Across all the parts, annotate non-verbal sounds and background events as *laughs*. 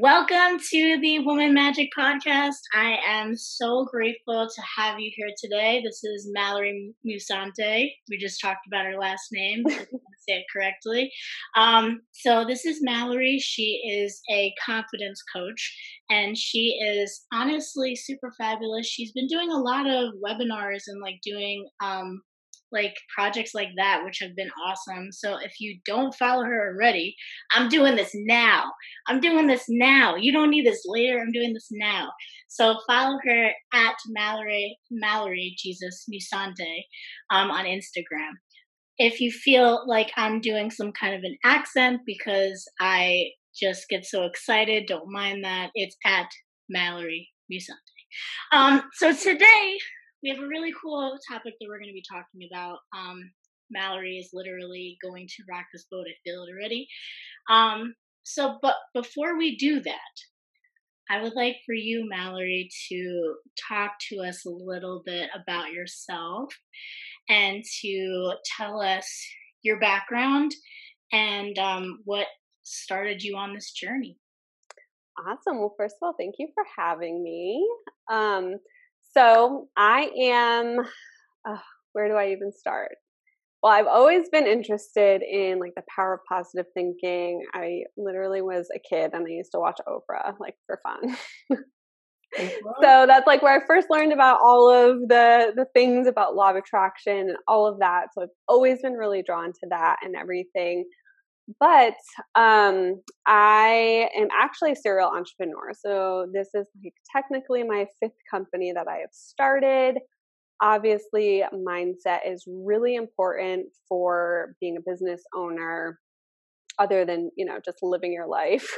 Welcome to the Woman Magic Podcast. I am so grateful to have you here today. This is Mallory Musante. We just talked about her last name, to say it correctly. Um, so, this is Mallory. She is a confidence coach and she is honestly super fabulous. She's been doing a lot of webinars and like doing um, like projects like that, which have been awesome. So if you don't follow her already, I'm doing this now. I'm doing this now. You don't need this later. I'm doing this now. So follow her at Mallory Mallory Jesus Musante um, on Instagram. If you feel like I'm doing some kind of an accent because I just get so excited, don't mind that. It's at Mallory Musante. Um, so today we have a really cool topic that we're going to be talking about. Um, Mallory is literally going to rock this boat. Feel it already. Um, so, but before we do that, I would like for you, Mallory, to talk to us a little bit about yourself and to tell us your background and um, what started you on this journey. Awesome. Well, first of all, thank you for having me. Um, so I am, uh, where do I even start? Well, I've always been interested in like the power of positive thinking. I literally was a kid and I used to watch Oprah like for fun. *laughs* so that's like where I first learned about all of the the things about law of attraction and all of that. So I've always been really drawn to that and everything but um, I am actually a serial entrepreneur. So this is like technically my fifth company that I have started. Obviously, mindset is really important for being a business owner, other than you know just living your life.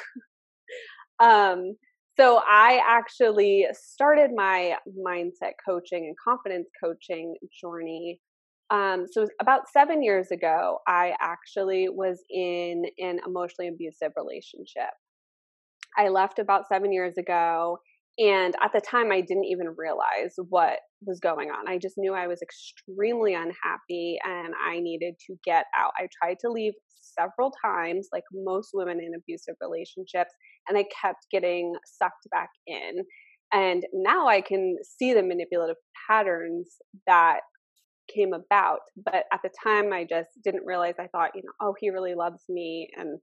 *laughs* um, so I actually started my mindset coaching and confidence coaching journey um, so about seven years ago, I actually was in an emotionally abusive relationship. I left about seven years ago. And at the time, I didn't even realize what was going on. I just knew I was extremely unhappy and I needed to get out. I tried to leave several times, like most women in abusive relationships, and I kept getting sucked back in. And now I can see the manipulative patterns that came about. But at the time, I just didn't realize. I thought, you know, oh, he really loves me and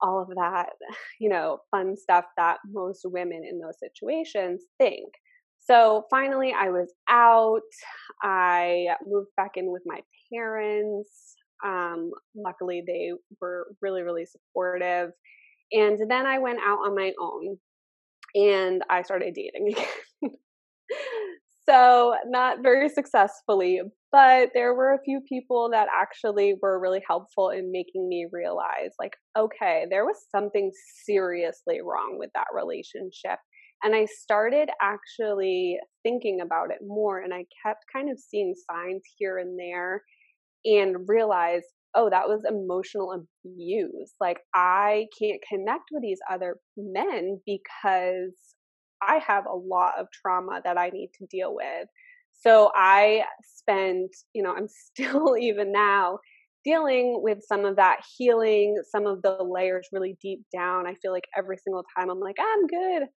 all of that, *sighs* you know, fun stuff that most women in those situations think. So finally, I was out. I moved back in with my parents. Um, luckily, they were really, really supportive. And then I went out on my own and I started dating *laughs* again. So, not very successfully, but there were a few people that actually were really helpful in making me realize like, okay, there was something seriously wrong with that relationship. And I started actually thinking about it more, and I kept kind of seeing signs here and there and realized, oh, that was emotional abuse. Like, I can't connect with these other men because I have a lot of trauma that I need to deal with. So I spend, you know, I'm *laughs* still even now dealing with some of that healing, some of the layers really deep down. I feel like every single time I'm like, I'm good.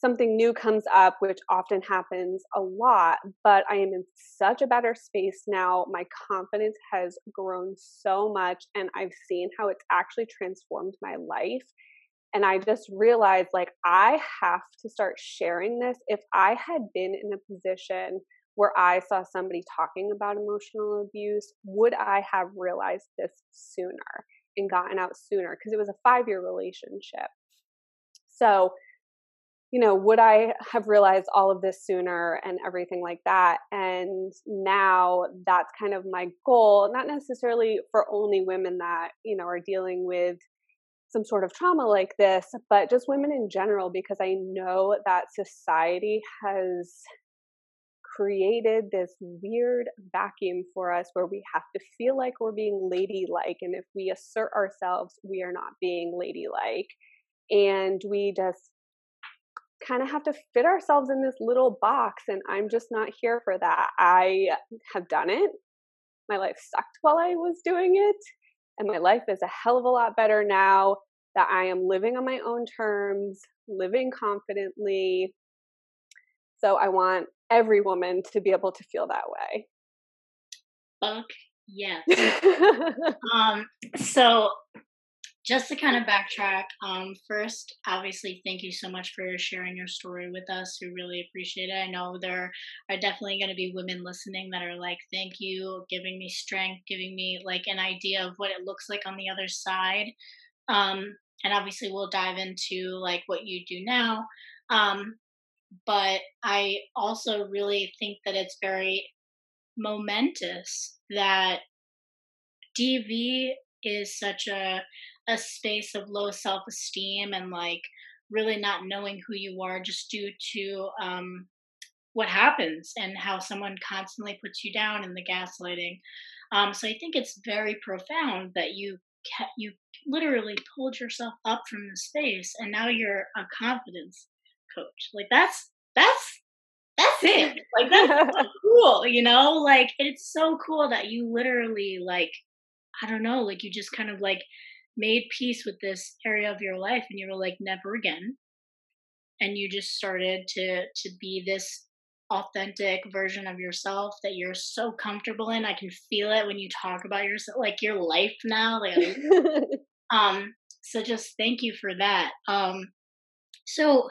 Something new comes up, which often happens a lot, but I am in such a better space now. My confidence has grown so much, and I've seen how it's actually transformed my life and I just realized like I have to start sharing this. If I had been in a position where I saw somebody talking about emotional abuse, would I have realized this sooner and gotten out sooner? Because it was a five year relationship. So, you know, would I have realized all of this sooner and everything like that? And now that's kind of my goal, not necessarily for only women that, you know, are dealing with some sort of trauma like this, but just women in general, because I know that society has created this weird vacuum for us where we have to feel like we're being ladylike. And if we assert ourselves, we are not being ladylike. And we just kind of have to fit ourselves in this little box. And I'm just not here for that. I have done it. My life sucked while I was doing it and my life is a hell of a lot better now. that I am living on my own terms, living confidently. So I want every woman to be able to feel that way. Fuck yes. *laughs* um, so just to kind of backtrack, um, first, obviously, thank you so much for sharing your story with us. We really appreciate it. I know there are definitely going to be women listening that are like, thank you, giving me strength, giving me like an idea of what it looks like on the other side. Um, and obviously, we'll dive into like what you do now. Um, but I also really think that it's very momentous that DV is such a a space of low self esteem and like really not knowing who you are just due to um, what happens and how someone constantly puts you down in the gaslighting. Um, so I think it's very profound that you ca- you literally pulled yourself up from the space and now you're a confidence coach. Like that's that's that's it. Like that's so *laughs* cool, you know? Like it's so cool that you literally like I don't know, like you just kind of like made peace with this area of your life and you were like never again. And you just started to to be this authentic version of yourself that you're so comfortable in. I can feel it when you talk about yourself like your life now. Like *laughs* um so just thank you for that. Um so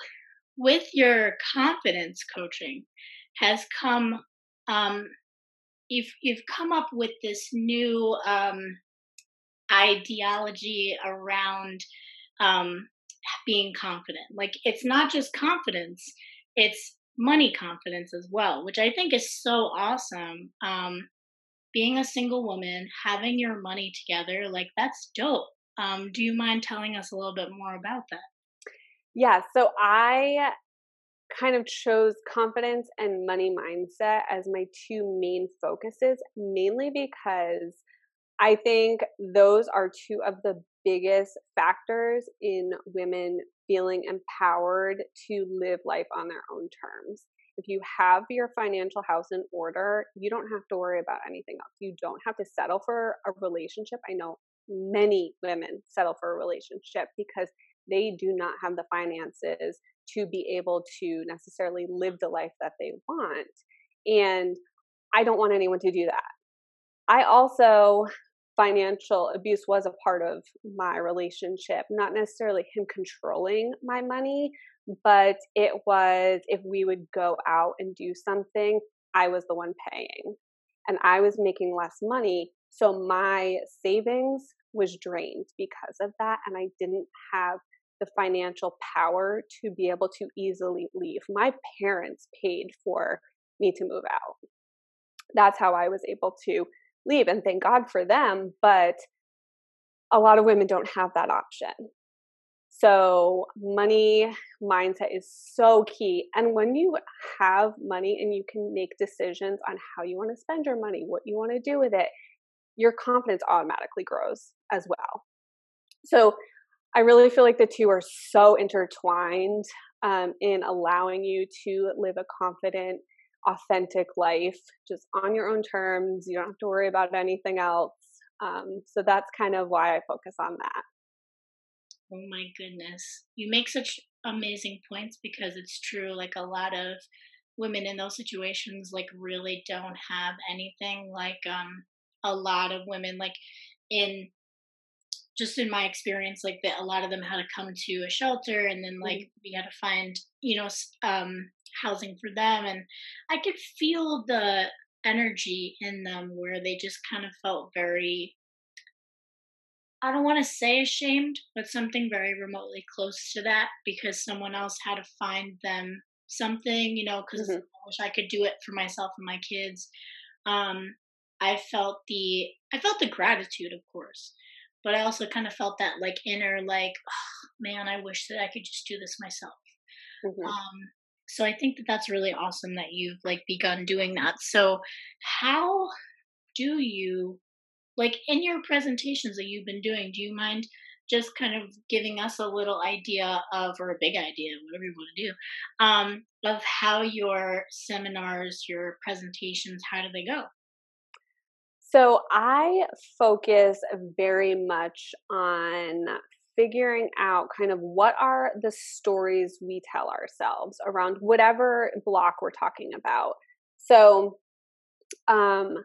with your confidence coaching has come um you've you've come up with this new um ideology around um being confident. Like it's not just confidence it's money confidence as well which i think is so awesome. Um being a single woman having your money together like that's dope. Um do you mind telling us a little bit more about that? Yeah, so I kind of chose confidence and money mindset as my two main focuses, mainly because I think those are two of the biggest factors in women feeling empowered to live life on their own terms. If you have your financial house in order, you don't have to worry about anything else. You don't have to settle for a relationship. I know many women settle for a relationship because they do not have the finances to be able to necessarily live the life that they want. And I don't want anyone to do that. I also, financial abuse was a part of my relationship, not necessarily him controlling my money, but it was if we would go out and do something, I was the one paying. And I was making less money. So my savings was drained because of that. And I didn't have the financial power to be able to easily leave. My parents paid for me to move out. That's how I was able to leave, and thank God for them. But a lot of women don't have that option. So, money mindset is so key. And when you have money and you can make decisions on how you want to spend your money, what you want to do with it, your confidence automatically grows as well. So, I really feel like the two are so intertwined um, in allowing you to live a confident, authentic life just on your own terms. You don't have to worry about anything else. Um, so that's kind of why I focus on that. Oh my goodness. You make such amazing points because it's true. Like a lot of women in those situations, like, really don't have anything. Like, um, a lot of women, like, in just in my experience, like that a lot of them had to come to a shelter and then like mm-hmm. we had to find, you know, um, housing for them. And I could feel the energy in them where they just kind of felt very, I don't want to say ashamed, but something very remotely close to that because someone else had to find them something, you know, because mm-hmm. I wish I could do it for myself and my kids. Um, I felt the I felt the gratitude, of course, but I also kind of felt that like inner like, oh, man, I wish that I could just do this myself. Mm-hmm. Um, so I think that that's really awesome that you've like begun doing that. So how do you like in your presentations that you've been doing? Do you mind just kind of giving us a little idea of, or a big idea, whatever you want to do, um, of how your seminars, your presentations, how do they go? So I focus very much on figuring out kind of what are the stories we tell ourselves around whatever block we're talking about. So, um,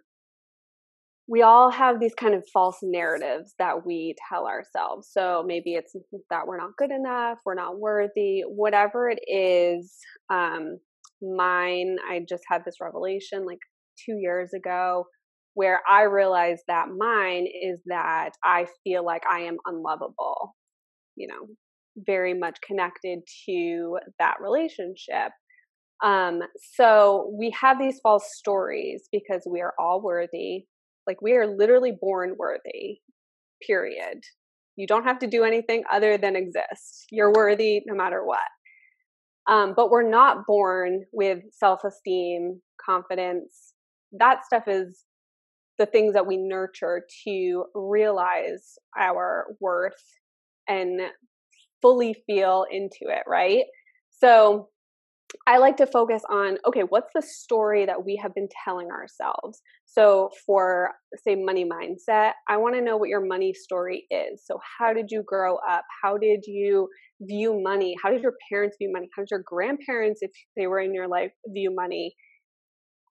we all have these kind of false narratives that we tell ourselves. So maybe it's that we're not good enough, we're not worthy, whatever it is. Um, mine, I just had this revelation like two years ago where I realized that mine is that I feel like I am unlovable, you know, very much connected to that relationship. Um, so we have these false stories because we are all worthy. Like we are literally born worthy, period. You don't have to do anything other than exist. You're worthy no matter what. Um, but we're not born with self esteem, confidence. That stuff is the things that we nurture to realize our worth and fully feel into it, right? So I like to focus on okay, what's the story that we have been telling ourselves? So, for say money mindset, I want to know what your money story is. So, how did you grow up? How did you view money? How did your parents view money? How did your grandparents, if they were in your life, view money?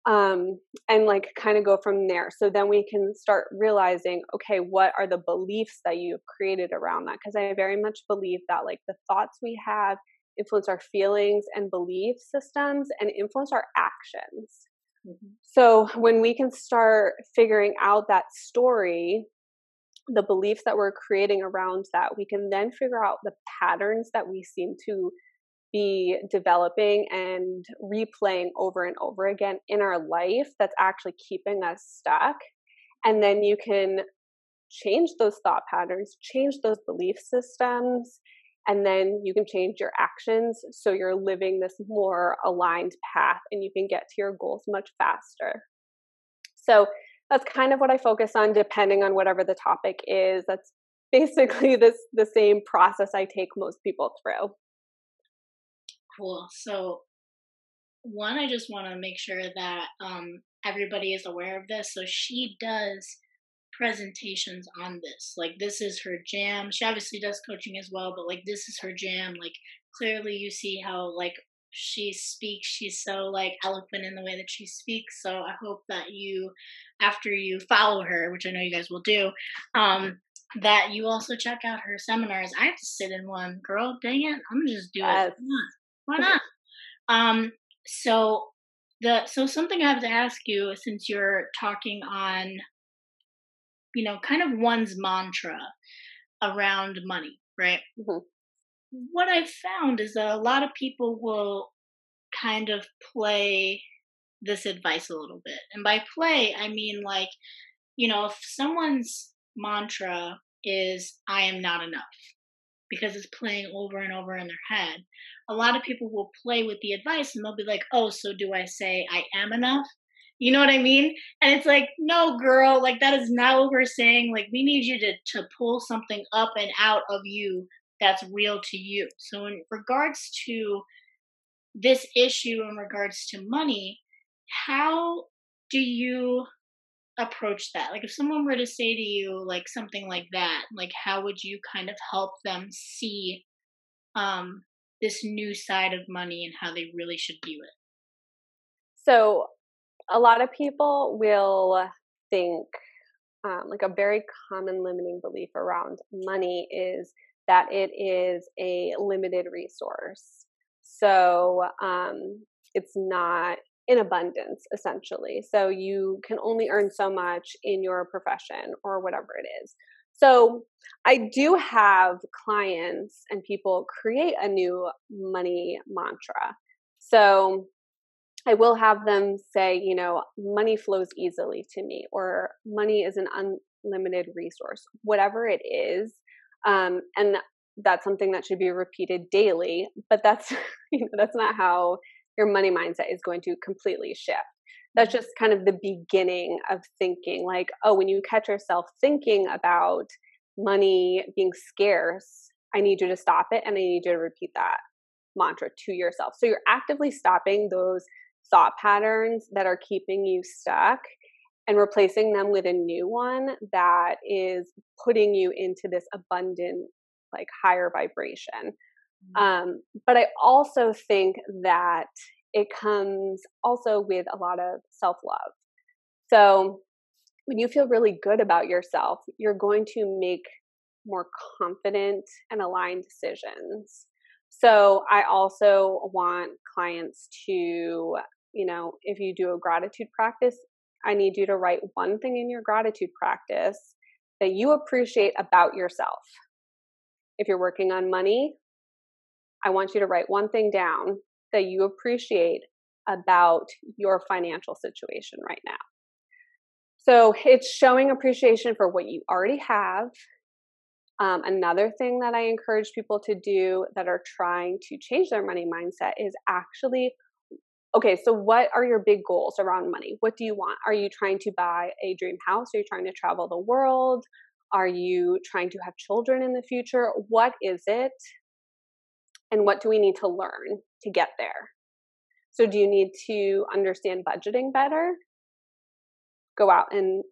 Um, and like kind of go from there. So then we can start realizing, okay, what are the beliefs that you've created around that? Because I very much believe that like the thoughts we have influence our feelings and belief systems and influence our actions. Mm-hmm. So when we can start figuring out that story, the beliefs that we're creating around that, we can then figure out the patterns that we seem to be developing and replaying over and over again in our life that's actually keeping us stuck. And then you can change those thought patterns, change those belief systems, and then you can change your actions so you're living this more aligned path and you can get to your goals much faster. So that's kind of what i focus on depending on whatever the topic is. That's basically *laughs* this the same process i take most people through cool so one i just want to make sure that um, everybody is aware of this so she does presentations on this. Like this is her jam. She obviously does coaching as well, but like this is her jam. Like clearly you see how like she speaks. She's so like eloquent in the way that she speaks. So I hope that you after you follow her, which I know you guys will do, um, that you also check out her seminars. I have to sit in one. Girl, dang it. I'm gonna just do yes. it. Why not? um so the so something I have to ask you since you're talking on you know, kind of one's mantra around money, right? Mm-hmm. What I've found is that a lot of people will kind of play this advice a little bit. And by play, I mean like, you know, if someone's mantra is, I am not enough, because it's playing over and over in their head, a lot of people will play with the advice and they'll be like, oh, so do I say I am enough? You know what I mean? And it's like, no, girl, like that is not what we're saying. Like we need you to to pull something up and out of you that's real to you. So in regards to this issue in regards to money, how do you approach that? Like if someone were to say to you like something like that, like how would you kind of help them see um this new side of money and how they really should view it? So a lot of people will think um, like a very common limiting belief around money is that it is a limited resource. So um, it's not in abundance, essentially. So you can only earn so much in your profession or whatever it is. So I do have clients and people create a new money mantra. So I will have them say, you know, money flows easily to me, or money is an unlimited resource, whatever it is. Um, and that's something that should be repeated daily. But that's *laughs* you know, that's not how your money mindset is going to completely shift. That's just kind of the beginning of thinking. Like, oh, when you catch yourself thinking about money being scarce, I need you to stop it and I need you to repeat that mantra to yourself. So you're actively stopping those thought patterns that are keeping you stuck and replacing them with a new one that is putting you into this abundant like higher vibration. Mm-hmm. Um, but I also think that it comes also with a lot of self love. So when you feel really good about yourself, you're going to make more confident and aligned decisions. So I also want clients to, you know, if you do a gratitude practice, I need you to write one thing in your gratitude practice that you appreciate about yourself. If you're working on money, I want you to write one thing down that you appreciate about your financial situation right now. So it's showing appreciation for what you already have. Um, another thing that I encourage people to do that are trying to change their money mindset is actually okay, so what are your big goals around money? What do you want? Are you trying to buy a dream house? Are you trying to travel the world? Are you trying to have children in the future? What is it? And what do we need to learn to get there? So, do you need to understand budgeting better? Go out and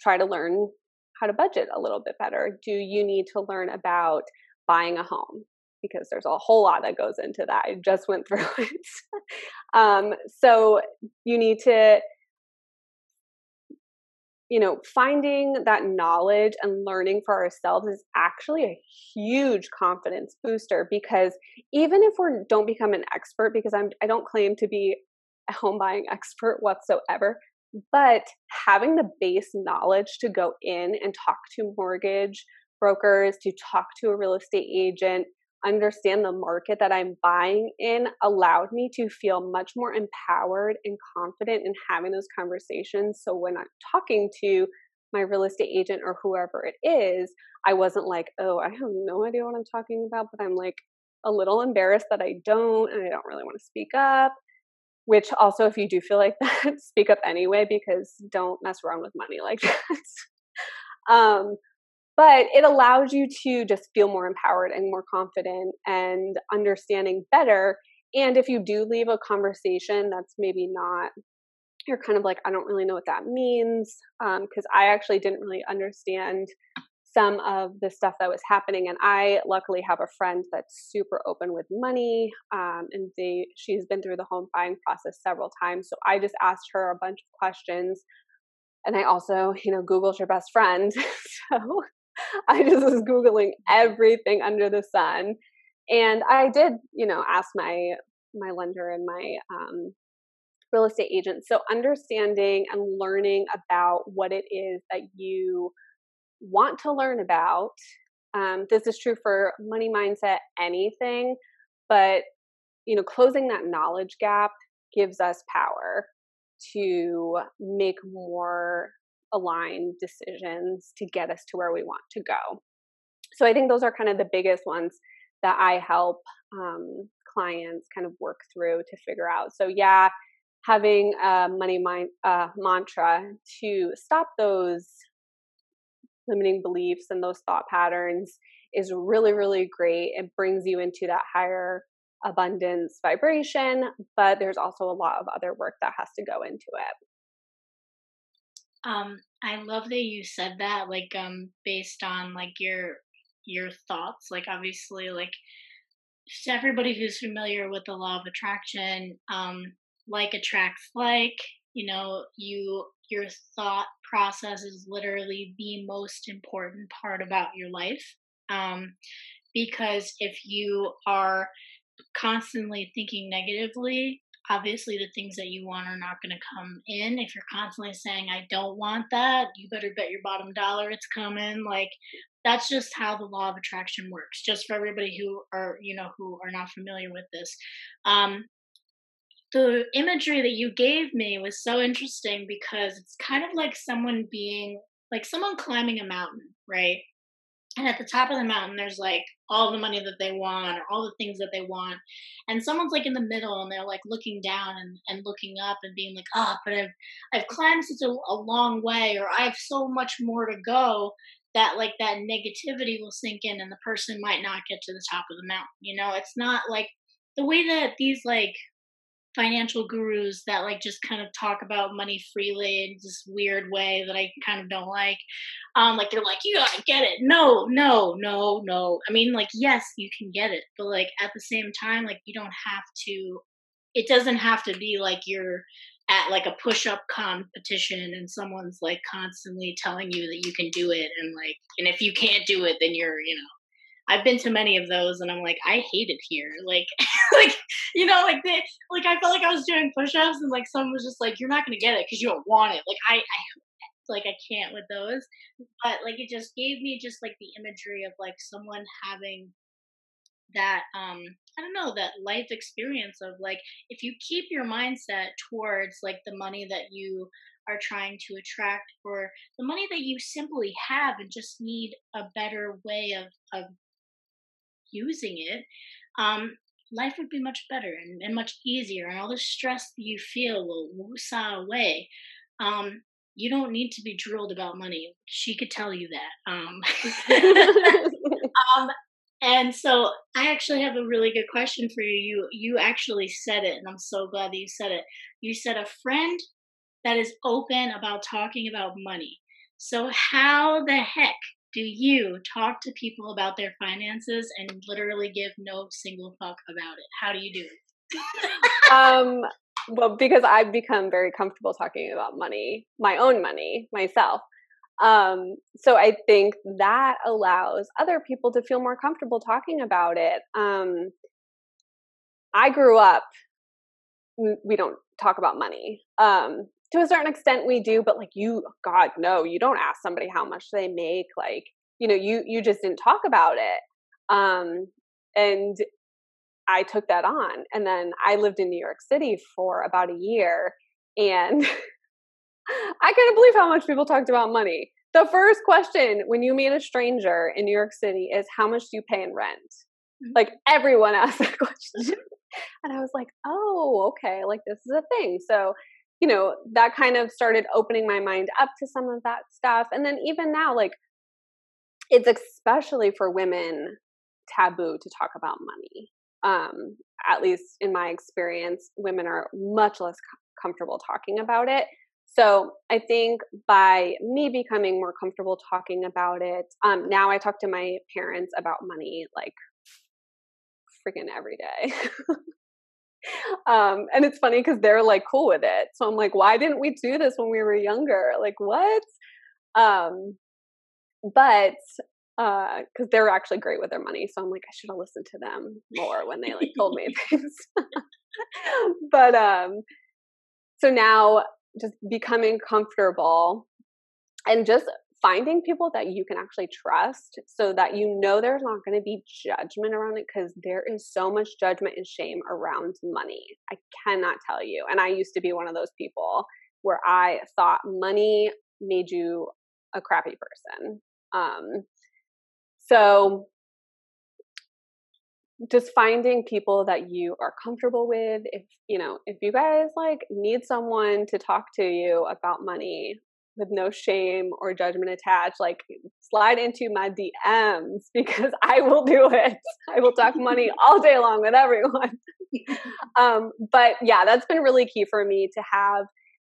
try to learn how to budget a little bit better. Do you need to learn about buying a home? Because there's a whole lot that goes into that. I just went through *laughs* it. um, so, you need to you know, finding that knowledge and learning for ourselves is actually a huge confidence booster because even if we don't become an expert, because I'm I don't claim to be a home buying *laughs* expert whatsoever, but having the base knowledge to go in and talk to mortgage brokers, to talk to a real estate agent, understand the market that I'm buying in allowed me to feel much more empowered and confident in having those conversations. So when I'm talking to my real estate agent or whoever it is, I wasn't like, oh, I have no idea what I'm talking about, but I'm like a little embarrassed that I don't and I don't really want to speak up. Which also, if you do feel like *laughs* that, speak up anyway because don't mess around with money like *laughs* that. um, but it allows you to just feel more empowered and more confident and understanding better. And if you do leave a conversation that's maybe not you're kind of like i don't really know what that means because um, i actually didn't really understand some of the stuff that was happening. And i luckily have a friend that's super open with money um, and they she's been through the home buying process several times. So i just asked her a bunch of questions and i also you know google's your best friend. *laughs* So *laughs* I just was Googling everything under the sun. And I did, you know, ask my my lender and my um, real estate agent. So understanding and learning about what it is that you want to learn about. Um, this is true for money mindset, anything, but you know, closing that knowledge gap gives us power to make more aligned decisions to get us to where we want to go. So I think those are kind of the biggest ones that I help um, clients kind of work through to figure out. So yeah, having a money mind, uh, mantra to stop those limiting beliefs and those thought patterns is really really great. It brings you into that higher abundance vibration, but there's also a lot of other work that has to go into it. Um, I love that you said that, like, um, based on like your your thoughts. Like, obviously, like to everybody who's familiar with the law of attraction, um, like attracts like. You know, you your thought process is literally the most important part about your life. Um, because if you are constantly thinking negatively, obviously the things that you want are not going to come in. If you're constantly saying i don't want that you better bet your bottom dollar it's coming. Like that's just how the law of attraction works just for everybody who are you know who are not familiar with this. Um the imagery that you gave me was so interesting because it's kind of like someone being like someone climbing a mountain right? And at the top of the mountain there's like all the money that they want or all the things that they want. And someone's like in the middle and they're like looking down and, and looking up and being like oh but i've i've climbed such a, a long way or i have so much more to go that like that negativity will sink in and the person might not get to the top of the mountain you know? It's not like the way that these like financial gurus that like just kind of talk about money freely in this weird way that I kind of don't like. Um, like they're like, you gotta get it. No, no, no, no. I mean, like, yes, you can get it, but like at the same time, like you don't have to. It doesn't have to be like you're at like a push-up competition and someone's like constantly telling you that you can do it and like and if you can't do it then you're you know I've been to many of those and I'm like, I hate it here. Like, *laughs* like, you know, like they, like I felt like I was doing push-ups and like someone was just like, you're not going to get it because you don't want it. Like I, I, like I can't with those, but like it just gave me just like the imagery of like someone having that, um, I don't know, that life experience of like, if you keep your mindset towards like the money that you are trying to attract or the money that you simply have and just need a better way of, of using it, um, life would be much better and, and, much easier, and all the stress that you feel will woosah away. Um, you don't need to be drilled about money. She could tell you that. Um, *laughs* *laughs* um, and so I actually have a really good question for you. You you actually said it, and I'm so glad that you said it. You said a friend that is open about talking about money. So how the heck do you talk to people about their finances and literally give no single fuck about it? How do you do it? um, well, because I've become very comfortable talking about money, my own money, myself. Um, so I think that allows other people to feel more comfortable talking about it. Um, I grew up, we don't talk about money. Um, to a certain extent we do but like you god no you don't ask somebody how much they make like you know you you just didn't talk about it. Um and i took that on and then i lived in new york city for about a year and *laughs* i couldn't believe how much people talked about money. The first question when you meet a stranger in new york city is how much do you pay in rent? Mm-hmm. like everyone *laughs* asks that question and i was like oh okay like this is a thing. So you know, that kind of started opening my mind up to some of that stuff. And then even now, like, it's especially for women taboo to talk about money. Um, at least in my experience, women are much less comfortable talking about it. So I think by me becoming more comfortable talking about it, um, now I talk to my parents about money like freaking every day. *laughs* um, and it's funny because they're like cool with it. So I'm like, why didn't we do this when we were younger? Like what? Um, but because uh, they're actually great with their money, so I'm like, I should have listened to them more when they like told me *laughs* things. *laughs* but um, so now just becoming comfortable and just finding people that you can actually trust so that you know there's not going to be judgment around it because there is so much judgment and shame around money. I cannot tell you. And I used to be one of those people where I thought money made you a crappy person. Um, so just finding people that you are comfortable with if you know if you guys like need someone to talk to you about money with no shame or judgment attached, like slide into my DMs *laughs* because I will do it. I will talk money *laughs* all day long with everyone. *laughs* um, but yeah, that's been really key for me to have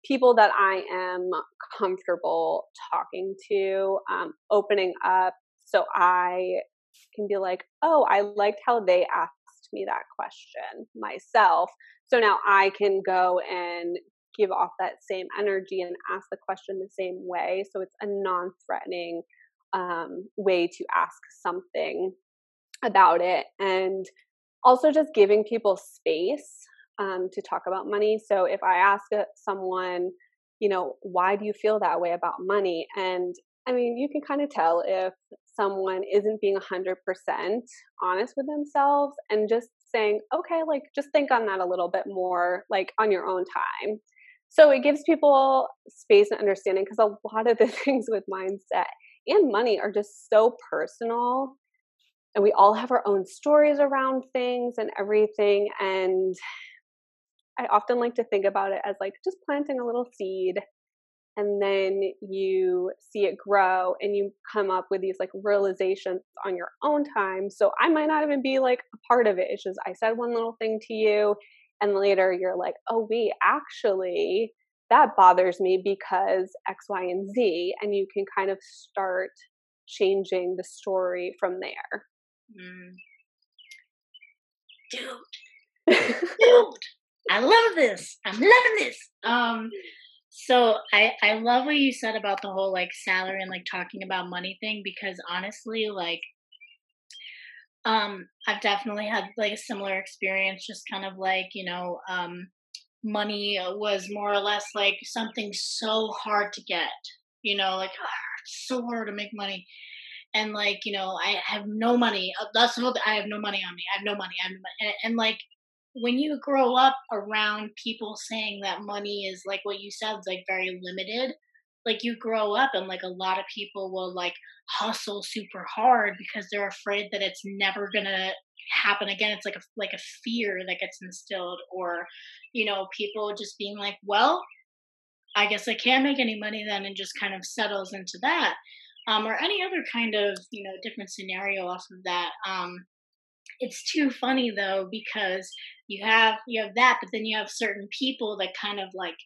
people that I am comfortable talking to, um, opening up so I can be like, oh, I liked how they asked me that question myself. So now I can go and give off that same energy and ask the question the same way. So it's a non threatening um, way to ask something about it. And also just giving people space um, to talk about money. So if I ask someone, you know, why do you feel that way about money? And I mean, you can kind of tell if someone isn't being 100% honest with themselves and just saying, okay, like just think on that a little bit more, like on your own time. So it gives people space and understanding because a lot of the *laughs* things with mindset and money are just so personal. And we all have our own stories around things and everything. And I often like to think about it as like just planting a little seed and then you see it grow and you come up with these like realizations on your own time. So I might not even be like a part of it. It's just I said one little thing to you and later you're like oh wait actually that bothers me because x y and z and you can kind of start changing the story from there. Mm. dude. *laughs* Dude i love this i'm loving this. Um so I I love what you said about the whole like salary and like talking about money thing because honestly like um I've definitely had like a similar experience just kind of like you know um money was more or less like something so hard to get you know like oh, so hard to make money. And like you know I have no money. Uh, that's the I have no money on me. I have no money. I'm and, and like when you grow up around people saying that money is like what you said is like very limited like you grow up and like a lot of people will like hustle super hard because they're afraid that it's never gonna happen again. It's like a like a fear that gets instilled or you know people just being like well i guess i can't make any money then and just kind of settles into that um, or any other kind of you know different scenario off of that um, it's too funny though because you have you have that but then you have certain people that kind of like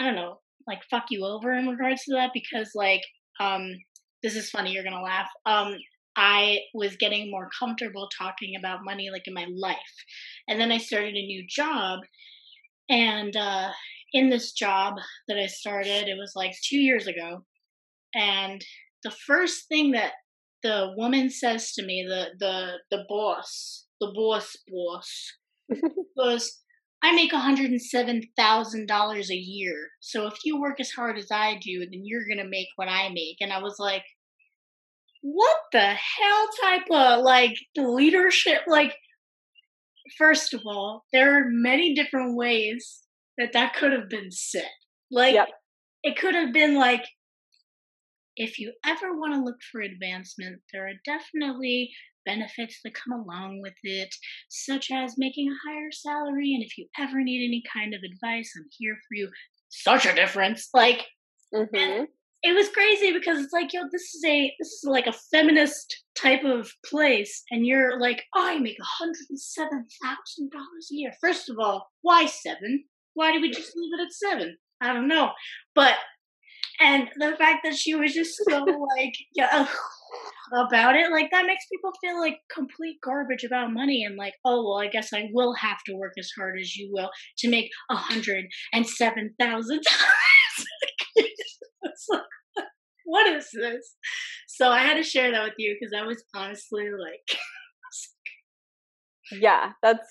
i don't know like fuck you over in regards to that because like um this is funny you're gonna laugh. Um i was getting more comfortable talking about money like in my life. And then i started a new job and uh in this job that i started it was like two years ago and the first thing that the woman says to me, the the the boss, the boss boss, *laughs* goes, I make $107,000 a year. So if you work as hard as I do, then you're going to make what I make. And I was like, what the hell type of like leadership? Like, first of all, there are many different ways that that could have been said. Like, yep. it could have been like, if you ever want to look for advancement, there are definitely benefits that come along with it, such as making a higher salary. And if you ever need any kind of advice, I'm here for you. Such a difference. Like, mm-hmm. it was crazy because it's like, yo, this is a this is like a feminist type of place, and you're like, oh, I make a hundred and seven thousand dollars a year. First of all, why seven? Why did we just leave it at seven? I don't know, but and the fact that she was just so like yeah *laughs* about it like that makes people feel like complete garbage about money and like oh well i guess i will have to work as hard as you will to make a hundred and seven thousand dollars. *laughs* What is this? So i had to share that with you because i was honestly like *laughs* yeah that's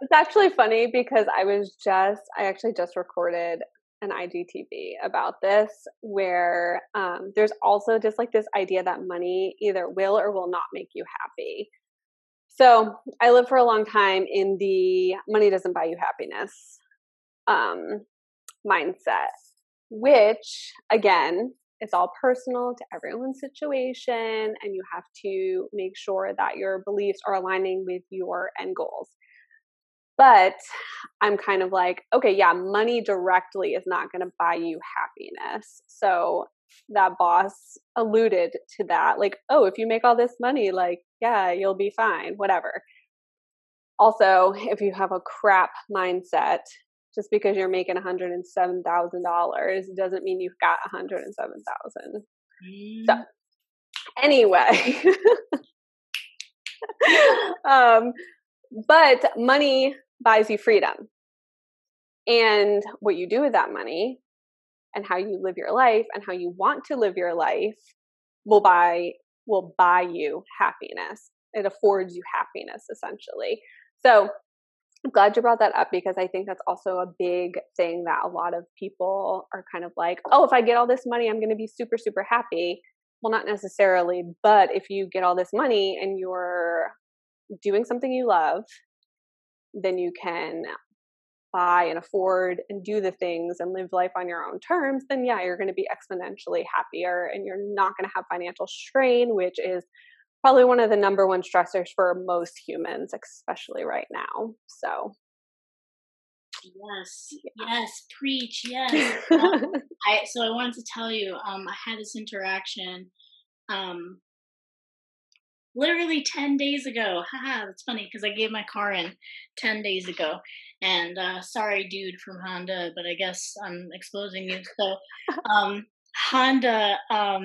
it's actually funny because i was just i actually just recorded an IGTV about this, where um, there's also just like this idea that money either will or will not make you happy. So I lived for a long time in the money doesn't buy you happiness um, mindset, which again, it's all personal to everyone's situation, and you have to make sure that your beliefs are aligning with your end goals. But I'm kind of like, okay, yeah, money directly is not going to buy you happiness. So that boss alluded to that. Like, oh, if you make all this money, like, yeah, you'll be fine, whatever. Also, if you have a crap mindset, just because you're making $107,000 doesn't mean you've got 107,000. Mm. So, anyway, *laughs* um, but money buys you freedom. And what you do with that money and how you live your life and how you want to live your life will buy will buy you happiness. It affords you happiness essentially. So I'm glad you brought that up because I think that's also a big thing that a lot of people are kind of like, oh, if I get all this money, I'm going to be super, super happy. Well, not necessarily, but if you get all this money and you're doing something you love then you can buy and afford and do the things and live life on your own terms, then yeah, you're going to be exponentially happier and you're not going to have financial strain, which is probably one of the number one stressors for most humans, especially right now. So, yes, yes, preach, yes. um, *laughs* I so I wanted to tell you, um, I had this interaction um literally 10 days ago. Haha, that's funny because I gave my car in 10 days ago. And uh, sorry, dude from Honda, but I guess I'm exposing you. So, um, Honda um,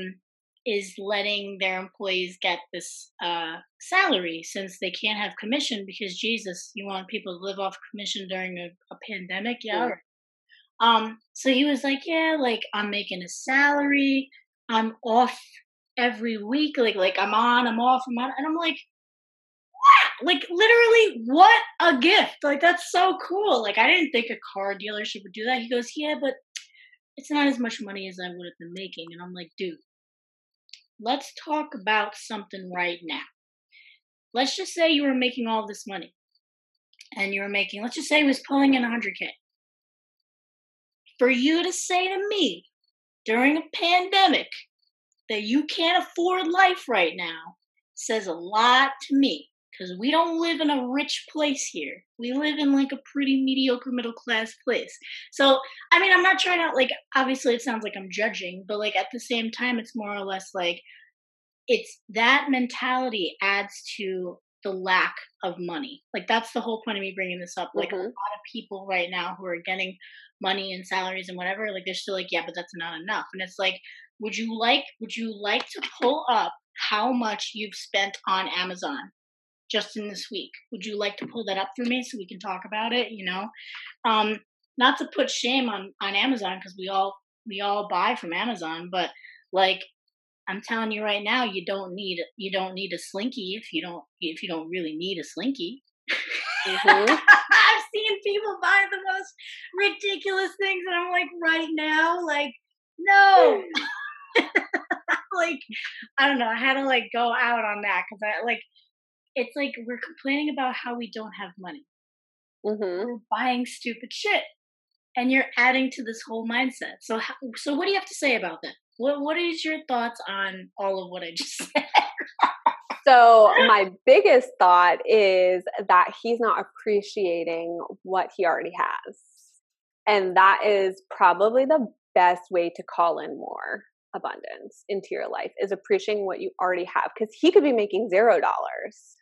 is letting their employees get this uh, salary since they can't have commission because Jesus, you want people to live off commission during a, a pandemic? Yeah. Um, so he was like, Yeah, like I'm making a salary, I'm off every week, like like I'm on, I'm off, I'm on, and I'm like, what? Like literally, what a gift! Like that's so cool. Like I didn't think a car dealership would do that. He goes, Yeah, but it's not as much money as I would have been making. And I'm like, dude, let's talk about something right now. Let's just say you were making all this money and you were making, let's just say he was pulling in 100K. For you to say to me during a pandemic that you can't afford life right now says a lot to me because we don't live in a rich place here. We live in like a pretty mediocre middle class place. So, I mean, I'm not trying to like, obviously, it sounds like I'm judging, but like at the same time, it's more or less like it's that mentality adds to the lack of money. Like, that's the whole point of me bringing this up. Like, mm-hmm. a lot of people right now who are getting money and salaries and whatever, like, they're still like, yeah, but that's not enough. And it's like, would you like, would you like to pull up how much you've spent on Amazon just in this week. Would you like to pull that up for me so we can talk about it? You know, um, not to put shame on on Amazon because we all we all buy from Amazon, but like I'm telling you right now, you don't need you don't need a slinky if you don't if you don't really need a slinky. Mm-hmm. *laughs* I've seen people buy the most ridiculous things, and I'm like, right now, like, no. Like, I don't know. I had to like go out on that because I like it's like we're complaining about how we don't have money. Mm-hmm. We're buying stupid shit, and you're adding to this whole mindset. So, how, so what do you have to say about that? What What is your thoughts on all of what I just *laughs* said? so, my biggest thought is that he's not appreciating what he already has, and that is probably the best way to call in more abundance into your life is appreciating what you already have because he could be making zero dollars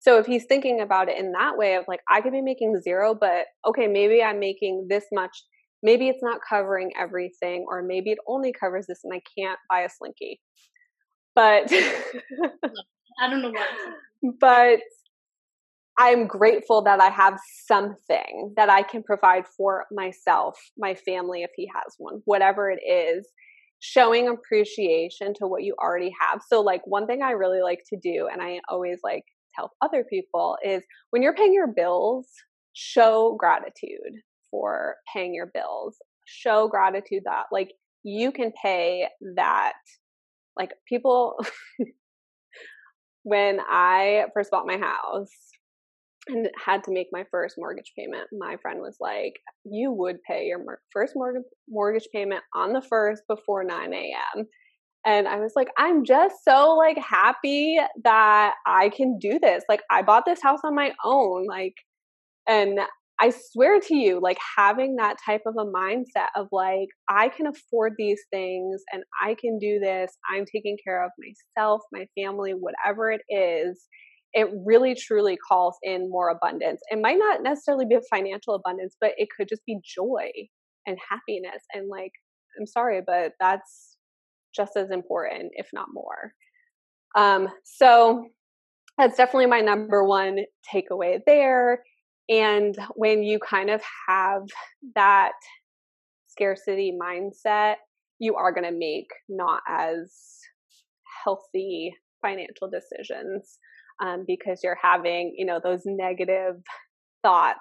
so if he's thinking about it in that way of like, I could be making zero, but okay, maybe I'm making this much. Maybe it's not covering everything, or maybe it only covers this and I can't buy a slinky. But I don't know what. *laughs* But I'm grateful that I have something that I can provide for myself, my family, if he has one, whatever it is, showing appreciation to what you already have. So, like, one thing I really like to do, and I always like help other people is when you're paying your bills, show gratitude for paying your bills. Show gratitude that like you can pay that like people *laughs* when I first bought my house and had to make my first mortgage payment, my friend was like, "You would pay your first mortgage mortgage payment on the first before 9 a.m." and i was like i'm just so like happy that i can do this. Like i bought this house on my own like and i swear to you like having that type of a mindset of like i can afford these things and i can do this. I'm taking care of myself my family whatever it is it really truly calls in more abundance it might not necessarily be a financial abundance but it could just be joy and happiness and like i'm sorry but that's just as important, if not more. Um, so that's definitely my number one takeaway there. And when you kind of have that scarcity mindset, you are going to make not as healthy financial decisions um, because you're having, you know, those negative thoughts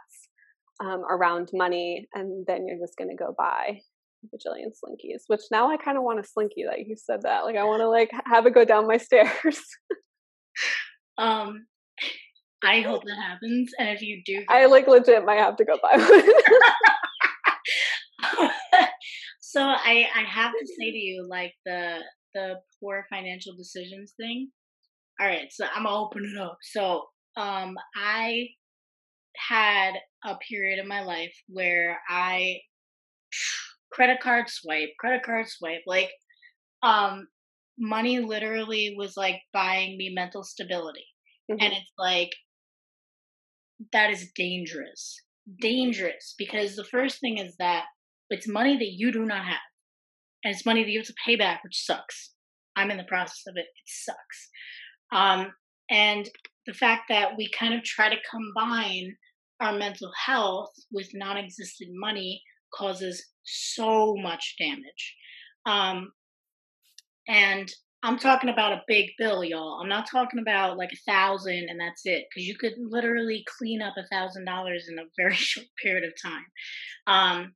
um, around money, and then you're just going to go buy a bajillion slinkies, which now I kind of want a slinky that you said that. Like I want to like have it go down my *laughs* stairs. um I hope that happens. And if you do I like legit might have to go buy one. *laughs* so I I have to say to you like the the poor financial decisions thing. All right, so I'm gonna open it up. So um I had a period in my life where I *sniffs* credit card swipe, credit card swipe. Like, um, money literally was like buying me mental stability. Mm-hmm. And it's like, that is dangerous. Dangerous. Because the first thing is that it's money that you do not have. And it's money that you have to pay back, which sucks. I'm in the process of it. It sucks. Um, and the fact that we kind of try to combine our mental health with non existent money causes so much damage. Um, and I'm talking about a big bill, y'all. I'm not talking about like a thousand and that's it, because you could literally clean up a thousand dollars in a very *laughs* short period of time. Um,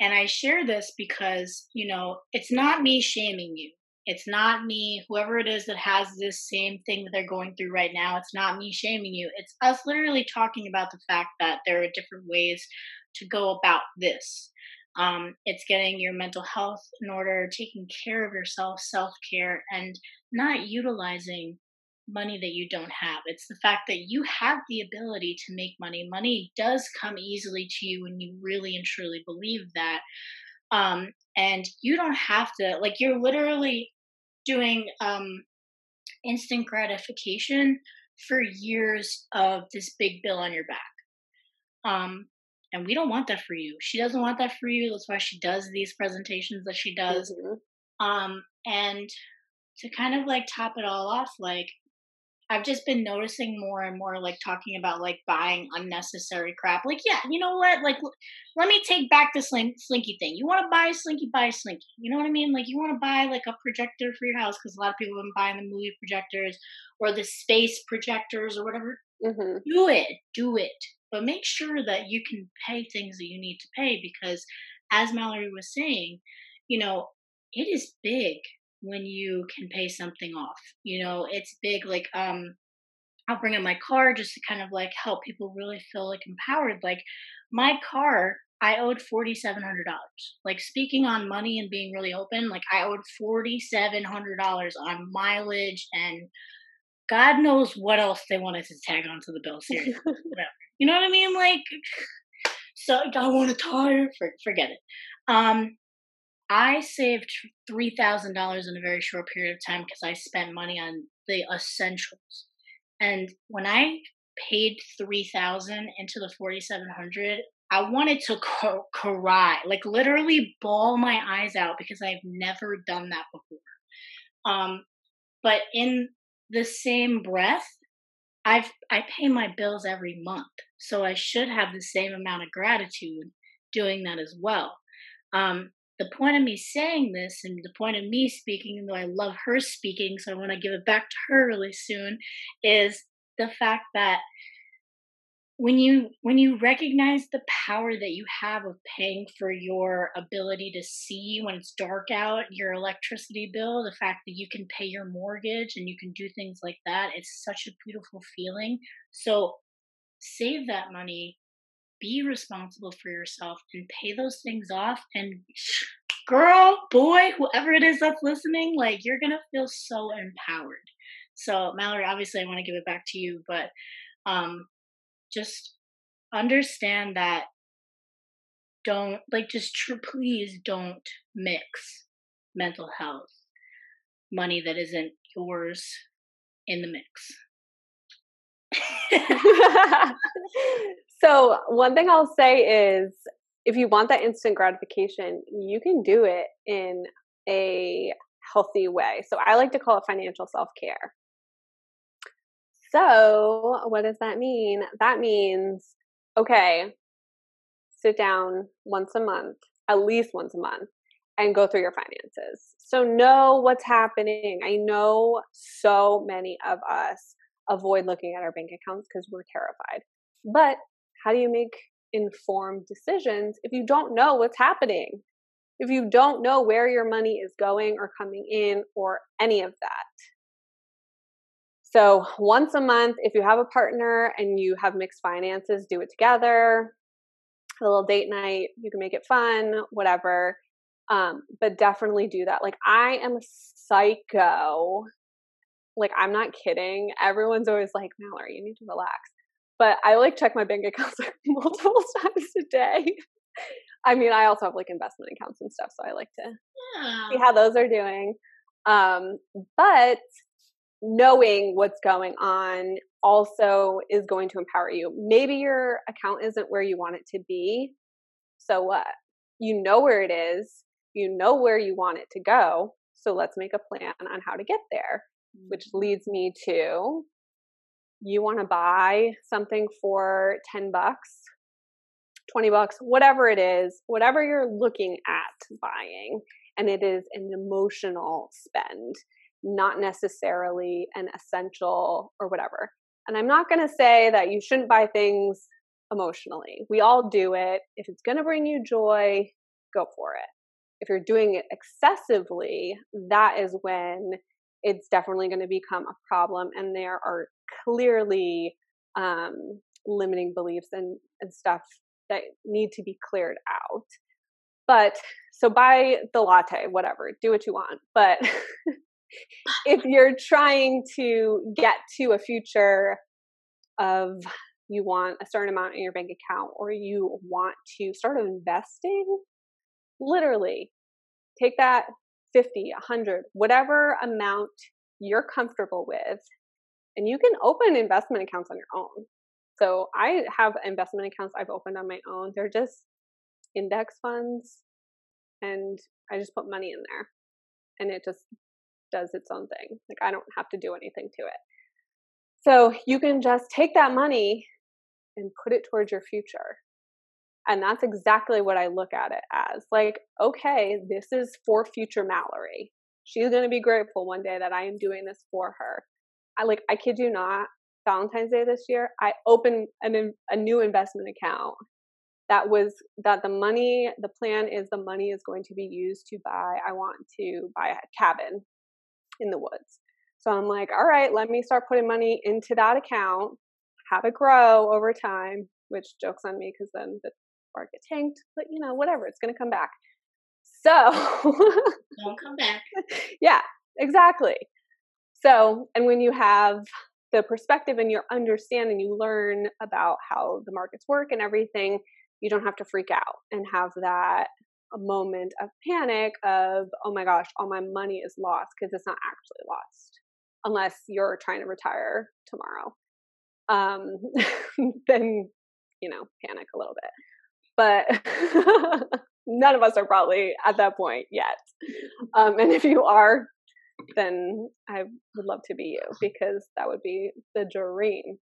and I share this because, you know, it's not me shaming you. It's not me, whoever it is that has this same thing that they're going through right now, it's not me shaming you. It's us literally talking about the fact that there are different ways to go about this. Um, it's getting your mental health in order, taking care of yourself, self care, and not utilizing money that you don't have. It's the fact that you have the ability to make money. Money does come easily to you when you really and truly believe that. Um, and you don't have to, like, you're literally doing um, instant gratification for years of this big bill on your back. Um, and we don't want that for you. She doesn't want that for you. That's why she does these presentations that she does. Mm-hmm. Um, and to kind of like top it all off, like I've just been noticing more and more like talking about like buying unnecessary crap. Like, yeah, you know what? Like, let me take back the sling- slinky thing. You want to buy a slinky, buy a slinky. You know what I mean? Like, you want to buy like a projector for your house because a lot of people have been buying the movie projectors or the space projectors or whatever. Mm-hmm. Do it, do it but make sure that you can pay things that you need to pay because as Mallory was saying, you know, it is big when you can pay something off. You know, it's big like um I'll bring in my car just to kind of like help people really feel like empowered. Like my car, I owed forty seven hundred dollars. Like speaking on money and being really open, like I owed forty seven hundred dollars on mileage and God knows what else they wanted to tag onto the bill. Seriously, *laughs* whatever. You know what I mean? Like, *sighs* so I want a tire. For, forget it. Um, I saved three thousand dollars in a very short period of time because I spent money on the essentials. And when I paid three thousand into the forty seven hundred, I wanted to cry, like literally bawl my eyes out because I've never done that before. Um, but in the same breath, I've I pay my bills every month, so I should have the same amount of gratitude doing that as well. Um, the point of me saying this and the point of me speaking, though I love her speaking, so I want to give it back to her really soon, is the fact that when you when you recognize the power that you have of paying for your ability to see when it's dark out your electricity bill the fact that you can pay your mortgage and you can do things like that it's such a beautiful feeling. So save that money be responsible for yourself and pay those things off. And *sniffs* girl boy whoever it is that's listening like you're gonna feel so empowered. So mallory obviously i want to give it back to you but um just understand that don't like just tr- please don't mix mental health money that isn't yours in the mix *laughs* so one thing i'll say is if you want that instant gratification you can do it in a healthy way so i like to call it financial self-care so, what does that mean? That means, okay, sit down once a month, at least once a month, and go through your finances. So, know what's happening. I know so many of us avoid looking at our bank accounts because we're terrified. But how do you make informed decisions if you don't know what's happening? If you don't know where your money is going or coming in or any of that? So once a month, if you have a partner and you have mixed finances, do it together. A little date night, you can make it fun, whatever. Um, but definitely do that. Like I am a psycho. Like I'm not kidding. Everyone's always like, Mallory, you need to relax. But I like check my bank accounts like *laughs* multiple *laughs* times a day. I mean, I also have like investment accounts and stuff, so I like to yeah. see how those are doing. Um, but knowing what's going on also is going to empower you. Maybe your account isn't where you want it to be. So what? You know where it is, you know where you want it to go. So let's make a plan on how to get there, which leads me to you want to buy something for 10 bucks, 20 bucks, whatever it is, whatever you're looking at buying, and it is an emotional spend, not necessarily an essential or whatever. And I'm not going to say that you shouldn't buy things emotionally. We all do it. If it's going to bring you joy, go for it. If you're doing it excessively, that is when it's definitely going to become a problem. And there are clearly um, limiting beliefs and, and stuff that need to be cleared out. But so buy the latte, whatever, do what you want. But *laughs* if you're trying to get to a future of you want a certain amount in your bank account or you want to start investing, literally take that 50, 100, whatever amount you're comfortable with, and you can open investment accounts on your own. So I have investment accounts I've opened on my own. They're just index funds, and I just put money in there, and it just does its own thing. Like I don't have to do anything to it. So you can just take that money and put it towards your future. And that's exactly what I look at it as. Like, okay, this is for future Mallory. She's going to be grateful one day that I am doing this for her. I like, I kid you not, Valentine's Day this year, I opened an, a new investment account that was that the money, the plan is the money is going to be used to buy, I want to buy a cabin in the woods. So I'm like, all right, let me start putting money into that account, have it grow over time, which jokes on me because then the market tanked, but you know, whatever, it's going to come back. So, *laughs* don't come back. Yeah, exactly. So, and when you have the perspective and your understanding, you learn about how the markets work and everything, you don't have to freak out and have that moment of panic of, oh my gosh, all my money is lost because it's not actually lost unless you're trying to retire tomorrow. Um, *laughs* then, you know, panic a little bit. But *laughs* none of us are probably at that point yet. Um, and if you are, then I would love to be you because that would be the dream.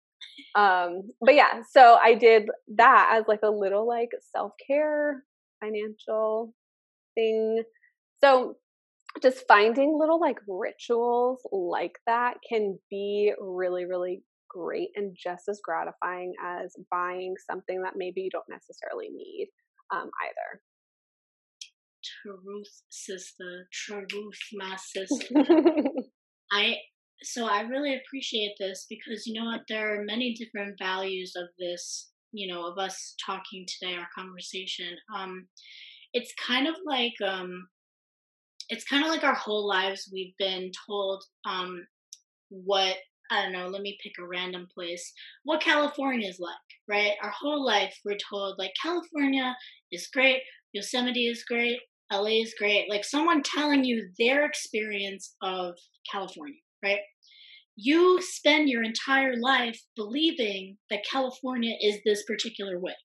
Um, but yeah, so I did that as like a little like self care financial thing. So just finding little like rituals like that can be really, really great and just as gratifying as buying something that maybe you don't necessarily need um, either. Truth, sister. Truth, my *laughs* sister. I so I really appreciate this because you know what? There are many different values of this. You know, of us talking today, our conversation. Um, it's kind of like um, it's kind of like our whole lives we've been told um what I don't know, let me pick a random place. What California is like, right? Our whole life we're told like California is great, Yosemite is great, LA is great. Like someone telling you their experience of California, right? You spend your entire life believing that California is this particular way.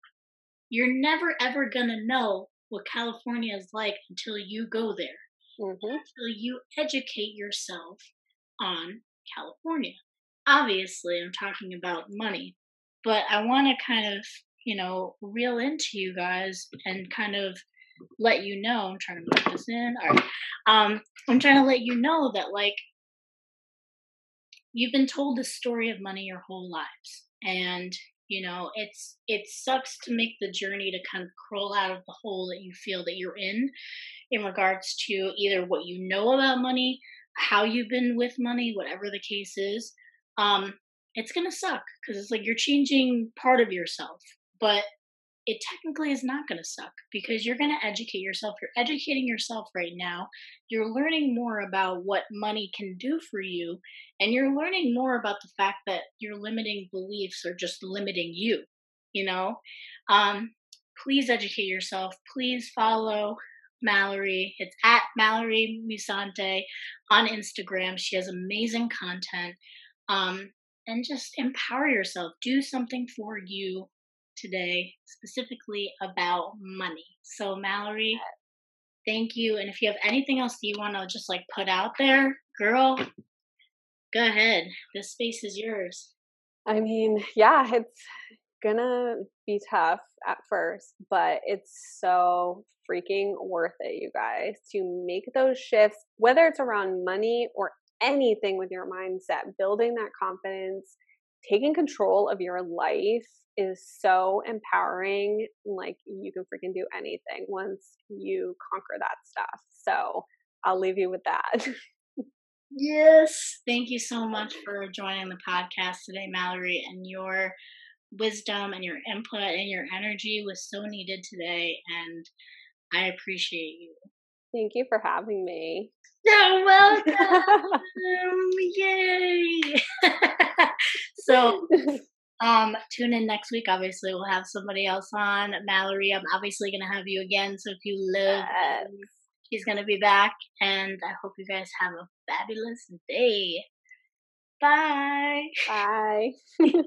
You're never ever gonna know what California is like until you go there. Mm-hmm. Until you educate yourself on California. Obviously, I'm talking about money, but I want to kind of, you know, reel into you guys and kind of let you know. I'm trying to put this in. All right. Um, I'm trying to let you know that like you've been told the story of money your whole lives, and you know it's it sucks to make the journey to kind of crawl out of the hole that you feel that you're in, in regards to either what you know about money, how you've been with money, whatever the case is. Um, it's gonna suck because it's like you're changing part of yourself, but it technically is not to suck because you're to educate yourself. You're educating yourself right now. You're learning more about what money can do for you. And you're learning more about the fact that your limiting beliefs are just limiting you. You know, um, please educate yourself. Please follow Mallory. It's at Mallory Musante on Instagram. She has amazing content. Um, and just empower yourself. Do something for you today, specifically about money. So, Mallory, thank you. And if you have anything else that you want to just like put out there, girl, go ahead. This space is yours. I mean, yeah, it's gonna be tough at first, but it's so freaking worth it, you guys, to make those shifts, whether it's around money or anything with your mindset, building that confidence, taking control of your life is so empowering. Like you can freaking do anything once you conquer that stuff. So I'll leave you with that. *laughs* yes. Thank you so much for joining the podcast today, Mallory, and your wisdom and your input and your energy was so needed today. And I appreciate you. Thank you for having me. You're welcome. *laughs* Yay. *laughs* so *laughs* um tune in next week. Obviously we'll have somebody else on. Mallory, I'm obviously gonna have you again. So if you live yes. she's gonna be back. And I hope you guys have a fabulous day. Bye. Bye.